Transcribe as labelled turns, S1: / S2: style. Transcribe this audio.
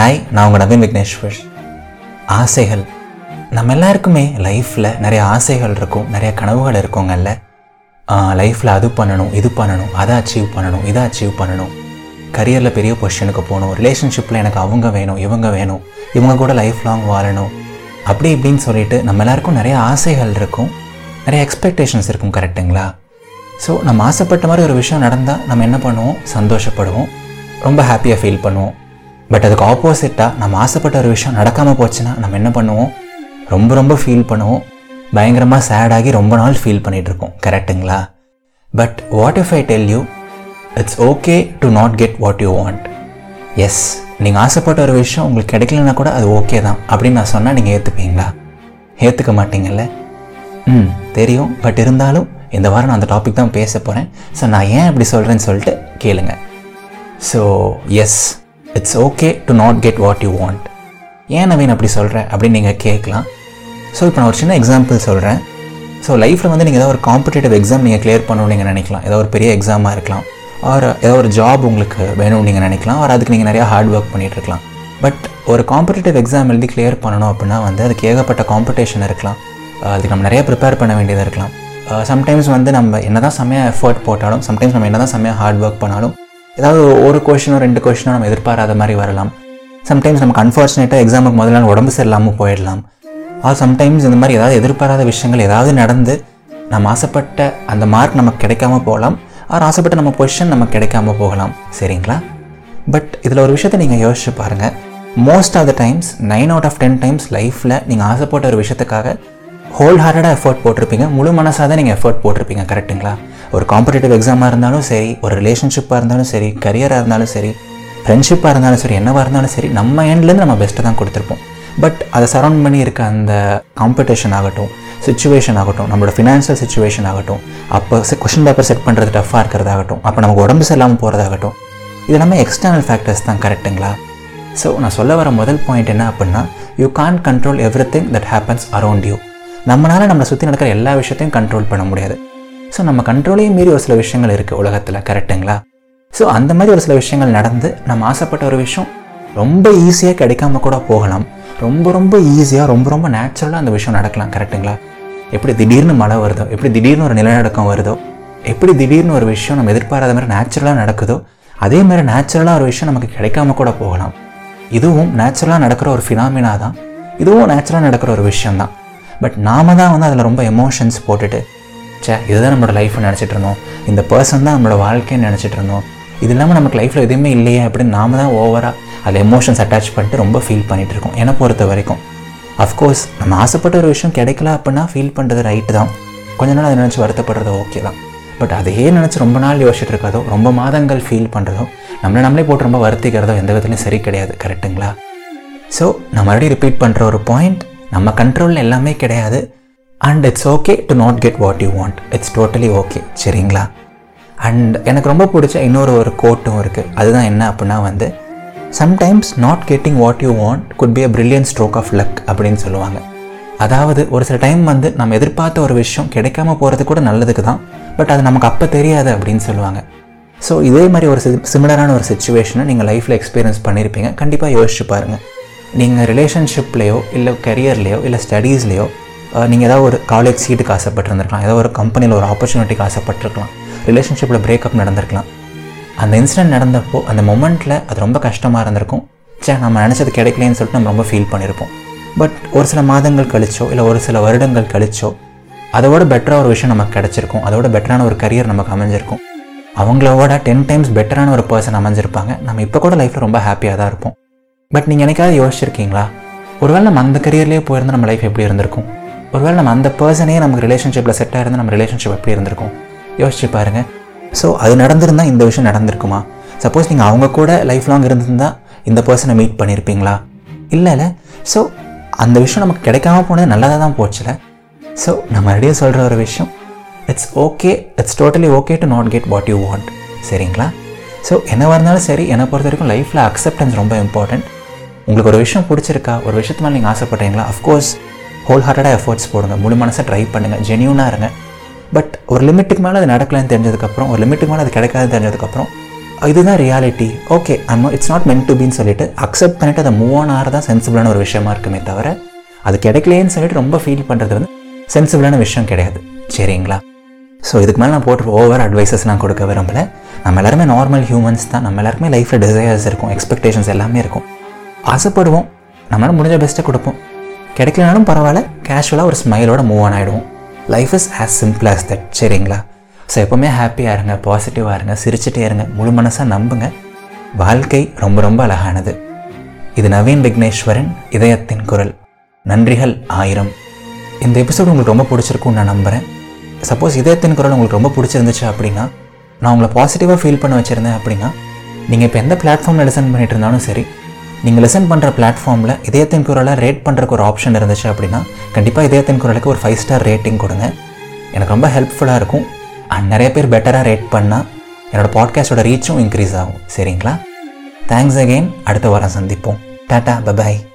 S1: Hi நான் உங்கள் நவீன் விக்னேஸ்வர். ஆசைகள். நம்ம எல்லாருக்குமே லைஃப்பில் நிறைய ஆசைகள் இருக்கும் நிறைய கனவுகள் இருக்குங்கல்ல. லைஃப்பில் அது பண்ணணும் இது பண்ணணும் அதை அச்சீவ் பண்ணணும் இதை அச்சீவ் பண்ணணும். கரியரில் பெரிய பொசிஷனுக்கு போகணும் ரிலேஷன்ஷிப்பில் எனக்கு அவங்க வேணும் இவங்க வேணும் இவங்க கூட லைஃப் லாங் வாழணும். அப்படி இப்படின்னு சொல்லிட்டு நம்ம எல்லாருக்கும் நிறைய ஆசைகள் இருக்கும் நிறைய எக்ஸ்பெக்டேஷன்ஸ் இருக்கும் கரெக்டுங்களா ஸோ நம்ம ஆசைப்பட்ட மாதிரி ஒரு விஷயம் நடந்தால் நம்ம என்ன பண்ணுவோம்? சந்தோஷப்படுவோம். ரொம்ப ஹாப்பியாக ஃபீல் பண்ணுவோம். பட் அதுக்கு ஆப்போசிட்டாக நம்ம ஆசைப்பட்ட ஒரு விஷயம் நடக்காமல் போச்சுன்னா நம்ம என்ன பண்ணுவோம்? ரொம்ப ரொம்ப ஃபீல் பண்ணுவோம். பயங்கரமாக சேடாகி ரொம்ப நாள் ஃபீல் பண்ணிகிட்ருக்கோம் கரெக்டுங்களா but what if I tell you it's okay to not get what you want yes நீங்கள் ஆசைப்பட்ட ஒரு விஷயம் உங்களுக்கு கிடைக்கலனா கூட அது ஓகே தான். அப்படின்னு நான் சொன்னால் நீங்கள் ஏற்றுப்பீங்களா ஏற்றுக்க மாட்டீங்கல்ல? ம் தெரியும். பட் இருந்தாலும் இந்த வாரம் நான் அந்த டாபிக் தான் பேச போகிறேன் ஸோ நான் ஏன் இப்படி சொல்கிறேன்னு சொல்லிட்டு கேளுங்க. So yes it's okay to not get what you want ஏன் நவீன் அப்படி சொல்கிறேன் அப்படின்னு நீங்கள் கேட்கலாம். ஸோ இப்போ நான் ஒரு சின்ன எக்ஸாம்பிள் சொல்கிறேன் ஸோ லைஃப்பில் வந்து நீங்கள் ஏதாவது ஒரு காம்படேட்டிவ் எக்ஸாம் நீங்கள் கிளியர் பண்ணணும்னு நீங்கள் நினைக்கலாம். ஏதோ ஒரு பெரிய எக்ஸாமாக இருக்கலாம். ஆர் ஏதோ ஒரு ஜாப் உங்களுக்கு வேணும்னு நீங்கள் நினைக்கலாம். ஆர் அதுக்கு நீங்கள் நிறையா ஹார்ட் ஒர்க் பண்ணிகிட்ருக்கலாம் இருக்கலாம். பட் ஒரு காம்படேட்டிவ் எக்ஸாம் எழுதி கிளியர் பண்ணணும் அப்படின்னா வந்து அதுக்கு ஏகப்பட்ட காம்படிஷன் இருக்கலாம். அதுக்கு நம்ம நிறைய ப்ரிப்பேர் பண்ண வேண்டியதாக இருக்கலாம். சம்டைம்ஸ் வந்து நம்ம என்ன தான் செம்மையாக எஃபர்ட் போட்டாலும் சம்டைம்ஸ் நம்ம என்ன தான் செம்மையாக ஹார்ட் ஒர்க் பண்ணாலும் ஏதாவது ஒரு கொஷினோ ரெண்டு கொஷினோ நம்ம எதிர்பாராத மாதிரி வரலாம். சம்டைம்ஸ் நமக்கு அன்ஃபார்ச்சுனேட்டாக எக்ஸாமுக்கு முதல்ல உடம்பு சரியில்லாமல் போயிடலாம். ஆர் சம்டைம்ஸ் இந்த மாதிரி ஏதாவது எதிர்பாராத விஷயங்கள் ஏதாவது நடந்து நம்ம ஆசைப்பட்ட அந்த மார்க் நமக்கு கிடைக்காம போகலாம். ஆர் ஆசைப்பட்ட நம்ம பொசிஷன் நமக்கு கிடைக்காம போகலாம். சரிங்களா? பட் இதில் ஒரு விஷயத்தை நீங்கள் யோசிச்சு பாருங்கள் most of the times nine out of ten times லைஃப்பில் நீங்கள் ஆசைப்பட்ட ஒரு விஷயத்துக்காக ஹோல் ஹார்ட்டடாக எஃபர்ட் போட்டிருப்பீங்க. முழு மனசாக தான் நீங்கள் எஃபர்ட் போட்டிருப்பீங்க கரெக்ட்டுங்களா ஒரு காம்படிட்டிவ் எக்ஸாமாக இருந்தாலும் சரி ஒரு ரிலேஷன்ஷிப்பாக இருந்தாலும் சரி கரியராக இருந்தாலும் சரி ஃப்ரெண்ட்ஷிப்பாக இருந்தாலும் சரி என்னவாக இருந்தாலும் சரி நம்ம எண்ட்லேருந்து நம்ம பெஸ்ட்டை தான் கொடுத்துருப்போம். பட் அதை சரௌண்ட் பண்ணி இருக்க அந்த காம்படிஷன் ஆகட்டும் சுச்சுவேஷன் ஆகட்டும் நம்மளோட ஃபினான்ஷியல் சுச்சுவேஷன் ஆகட்டும் அப்போ கொஷின் பேப்பர் செட் பண்ணுறது டஃப்பாக இருக்கிறதாகட்டும் அப்போ நமக்கு உடம்பு சரியில்லாமல் போகிறதாகட்டும் இது எல்லாமே எக்ஸ்டர்னல் ஃபேக்டர்ஸ் தான் கரெக்ட்டுங்களா ஸோ நான் சொல்ல வர முதல் பாயிண்ட் என்ன அப்படின்னா you can control everything that happens around you நம்மளால் நம்மளை சுற்றி நடக்கிற எல்லா விஷயத்தையும் கண்ட்ரோல் பண்ண முடியாது. ஸோ நம்ம கண்ட்ரோலையும் மீறி ஒரு சில விஷயங்கள் இருக்குது உலகத்தில் கரெக்ட்டுங்களா ஸோ அந்த மாதிரி ஒரு சில விஷயங்கள் நடந்து நம்ம ஆசைப்பட்ட ஒரு விஷயம் ரொம்ப ஈஸியாக கிடைக்காம கூட போகலாம். ரொம்ப ரொம்ப ஈஸியாக ரொம்ப ரொம்ப நேச்சுரலாக அந்த விஷயம் நடக்கலாம் கரெக்ட்டுங்களா எப்படி திடீர்னு மழை வருதோ எப்படி திடீர்னு ஒரு நிலநடுக்கம் வருதோ எப்படி திடீர்னு ஒரு விஷயம் நம்ம எதிர்பாராத மாதிரி நேச்சுரலாக நடக்குதோ அதே மாதிரி நேச்சுரலாக ஒரு விஷயம் நமக்கு கிடைக்காம கூட போகலாம். இதுவும் நேச்சுரலாக நடக்கிற ஒரு ஃபினாமினா தான். இதுவும் நேச்சுரலாக நடக்கிற ஒரு விஷயம் தான் பட் நாம தான் வந்து அதில் ரொம்ப எமோஷன்ஸ் போட்டுட்டு ச்சே இதுதான் நம்மளோட லைஃப்னு நினச்சிட்டு இருந்தோம். இந்த பர்சன் தான் நம்மளோட வாழ்க்கைன்னு நினச்சிட்டு இருந்தோம். இது இல்லாமல் நமக்கு லைஃப்பில் எதுவுமே இல்லையே அப்படின்னு நாம தான் ஓவராக அதில் எமோஷன்ஸ் அட்டாச் பண்ணிட்டு ரொம்ப ஃபீல் பண்ணிகிட்டு இருக்கோம். என்னை பொறுத்த வரைக்கும். அஃப்கோர்ஸ் நம்ம ஆசைப்பட்ட ஒரு விஷயம் கிடைக்கல அப்படின்னா ஃபீல் பண்ணுறது ரைட்டு தான். கொஞ்ச நாள் அதை நினச்சி வருத்தப்படுறது ஓகே தான். பட் அதையே நினச்சி ரொம்ப நாள் யோசிச்சுட்டு இருக்கதோ ரொம்ப மாதங்கள் ஃபீல் பண்ணுறதோ நம்மளை நம்மளே போட்டு ரொம்ப வருத்திக்கிறதோ எந்த விதத்துலையும் சரி கிடையாது. கரெக்ட்டுங்களா ஸோ நான் மறுபடியும் ரிப்பீட் பண்ணுற ஒரு பாயிண்ட் நம்ம கண்ட்ரோலில் எல்லாமே கிடையாது. And it's okay to not get what you want it's totally okay சரிங்களா? அண்ட் எனக்கு ரொம்ப பிடிச்ச இன்னொரு ஒரு கோட்டும் இருக்குது அதுதான் என்ன அப்படின்னா வந்து sometimes not getting what you want could be a brilliant stroke of luck அப்படின்னு சொல்லுவாங்க. அதாவது ஒரு சில டைம் வந்து நம்ம எதிர்பார்த்த ஒரு விஷயம் கிடைக்காம போகிறது கூட நல்லதுக்கு தான் பட் அது நமக்கு அப்போ தெரியாது அப்படின்னு சொல்லுவாங்க. ஸோ இதே மாதிரி ஒரு சிமிலரான ஒரு சுச்சுவேஷனை நீங்கள் லைஃப்பில் எக்ஸ்பீரியன்ஸ் பண்ணியிருப்பீங்க கண்டிப்பாக யோசிச்சு பாருங்கள் நீங்கள் ரிலேஷன்ஷிப்லேயோ இல்லை கரியர்லேயோ இல்லை ஸ்டடீஸ்லேயோ நீங்கள் ஏதாவது ஒரு காலேஜ் சீட்டுக்கு ஆசைப்பட்டிருந்திருக்கலாம். ஏதோ ஒரு கம்பெனியில் ஒரு ஆப்பர்ச்சுனிட்டிக்கு ஆசைப்பட்டிருக்கலாம். ரிலேஷன்ஷிப்பில் பிரேக்கப் நடந்திருக்கலாம். அந்த இன்சிடென்ட் நடந்தப்போ அந்த மொமெண்ட்டில் அது ரொம்ப கஷ்டமாக இருந்திருக்கும். சே நம்ம நினச்சது கிடைக்கலன்னு சொல்லிட்டு நம்ம ரொம்ப ஃபீல் பண்ணியிருப்போம் பட் ஒரு சில மாதங்கள் கழிச்சோ இல்லை ஒரு சில வருடங்கள் கழிச்சோ அதோட பெட்டராக ஒரு விஷயம் நமக்கு கிடச்சிருக்கும். அதோட பெட்டரான ஒரு கரியர் நமக்கு அமைஞ்சிருக்கும். அவங்களோட டென் டைம்ஸ் பெட்டரான ஒரு பர்சன் அமைஞ்சிருப்பாங்க. நம்ம இப்போ கூட லைஃப்பில் ரொம்ப ஹாப்பியாக தான் இருப்போம். பட் நீங்கள் எனக்காவது யோசிச்சிருக்கீங்களா? ஒருவேளை நம்ம அந்த கரியர்லேயே போயிருந்தால் நம்ம லைஃப் எப்படி இருந்திருக்கும்? ஒருவேளை நம்ம அந்த பர்சனே நமக்கு ரிலேஷன்ஷிப்பில் செட் ஆயிருந்தால் நம்ம ரிலேஷன்ஷிப் எப்படி இருந்திருக்கும்? யோசிச்சு பாருங்கள் ஸோ அது நடந்திருந்தால் இந்த விஷயம் நடந்திருக்குமா? சப்போஸ் நீங்கள் அவங்க கூட லைஃப் லாங் இருந்திருந்தால் இந்த பர்சனை மீட் பண்ணியிருப்பீங்களா இல்லை இல்லை. ஸோ அந்த விஷயம் நமக்கு கிடைக்காம போனது நல்லதாக தான் போச்சுல. ஸோ நான் மறுபடியும் சொல்கிற ஒரு விஷயம். It's okay it's totally okay to not get what you want சரிங்களா? ஸோ என்னவாக இருந்தாலும் சரி என்னை பொறுத்த வரைக்கும் லைஃப்பில் அக்செப்டன்ஸ் ரொம்ப இம்பார்ட்டண்ட் உங்களுக்கு ஒரு விஷயம் பிடிச்சிருக்கா? ஒரு விஷயத்து மேலே நீங்கள் ஆசைப்பட்றீங்களா அஃப்கோர்ஸ் ஹோல் ஹார்ட்டடாக எஃபர்ட்ஸ் போடுங்க. முழு மனசை ட்ரை பண்ணுங்கள் ஜென்யூனாக இருங்க. பட் ஒரு லிமிட்டுக்கு மேலே அது நடக்கலன்னு தெரிஞ்சதுக்கப்புறம் ஒரு லிமிட்டுக்கு மேலே அது கிடைக்காதுன்னு தெரிஞ்சதுக்கப்புறம் இதுதான் reality okay I'm it's not meant to பின்னு சொல்லிட்டு அக்செப்ட் பண்ணிட்டு அதை மூவ் ஆன் ஆகிறதா சென்சிபிளான ஒரு விஷயமா இருக்குமே தவிர அது கிடைக்கலையேன்னு சொல்லிட்டு ரொம்ப ஃபீல் பண்ணுறது வந்து சென்சிபிளான விஷயம் கிடையாது. சரிங்களா? ஸோ இதுக்கு மேலே நான் போட்டு ஓவர் அட்வைசஸ் நான் கொடுக்க விரும்பல. நம்ம எல்லாருமே நார்மல் ஹியூமன்ஸ் தான். நம்ம எல்லாருக்குமே லைஃப்பில் டிசையர்ஸ் இருக்கும். எக்ஸ்பெக்டேஷன்ஸ் எல்லாமே இருக்கும். ஆசைப்படுவோம். நம்மளால் முடிஞ்ச பெஸ்ட்டை கொடுப்போம். கிடைக்கலனாலும் பரவாயில்ல கேஷுவலாக ஒரு ஸ்மைலோட மூவ் ஆன் ஆகிடுவோம் life is as simple as that சரிங்களா? ஸோ எப்போவுமே ஹாப்பியாக இருங்க பாசிட்டிவாக இருங்க சிரிச்சிட்டே இருங்க முழு மனசாக நம்புங்க. வாழ்க்கை ரொம்ப ரொம்ப அழகானது. இது நவீன் விக்னேஸ்வரன் இதயத்தின் குரல். நன்றிகள் ஆயிரம். இந்த எபிசோடு உங்களுக்கு ரொம்ப பிடிச்சிருக்கும்னு நான் நம்புகிறேன் சப்போஸ் இதயத்தின் குரல் உங்களுக்கு ரொம்ப பிடிச்சிருந்துச்சு அப்படின்னா நான் உங்களை பாசிட்டிவாக ஃபீல் பண்ண வச்சுருந்தேன் அப்படின்னா நீங்கள் இப்போ எந்த பிளாட்ஃபார்மில் லிசன் பண்ணிட்டு இருந்தாலும் சரி நீங்கள் லிசன் பண்ணுற பிளாட்ஃபார்மில் இதயத்தின் குரலை ரேட் பண்ணுறக்கு ஒரு ஆப்ஷன் இருந்துச்சு அப்படின்னா கண்டிப்பாக இதயத்தின் குரலுக்கு ஒரு ஃபைவ் ஸ்டார் ரேட்டிங் கொடுங்க. எனக்கு ரொம்ப ஹெல்ப்ஃபுல்லாக இருக்கும். அண்ட் நிறைய பேர் பெட்டராக ரேட் பண்ணால் என்னோடய பாட்காஸ்டோட ரீச்சும் இன்க்ரீஸ் ஆகும். சரிங்களா? தேங்க்ஸ் அகெயின் அடுத்த வாரம் சந்திப்போம். Tata bye bye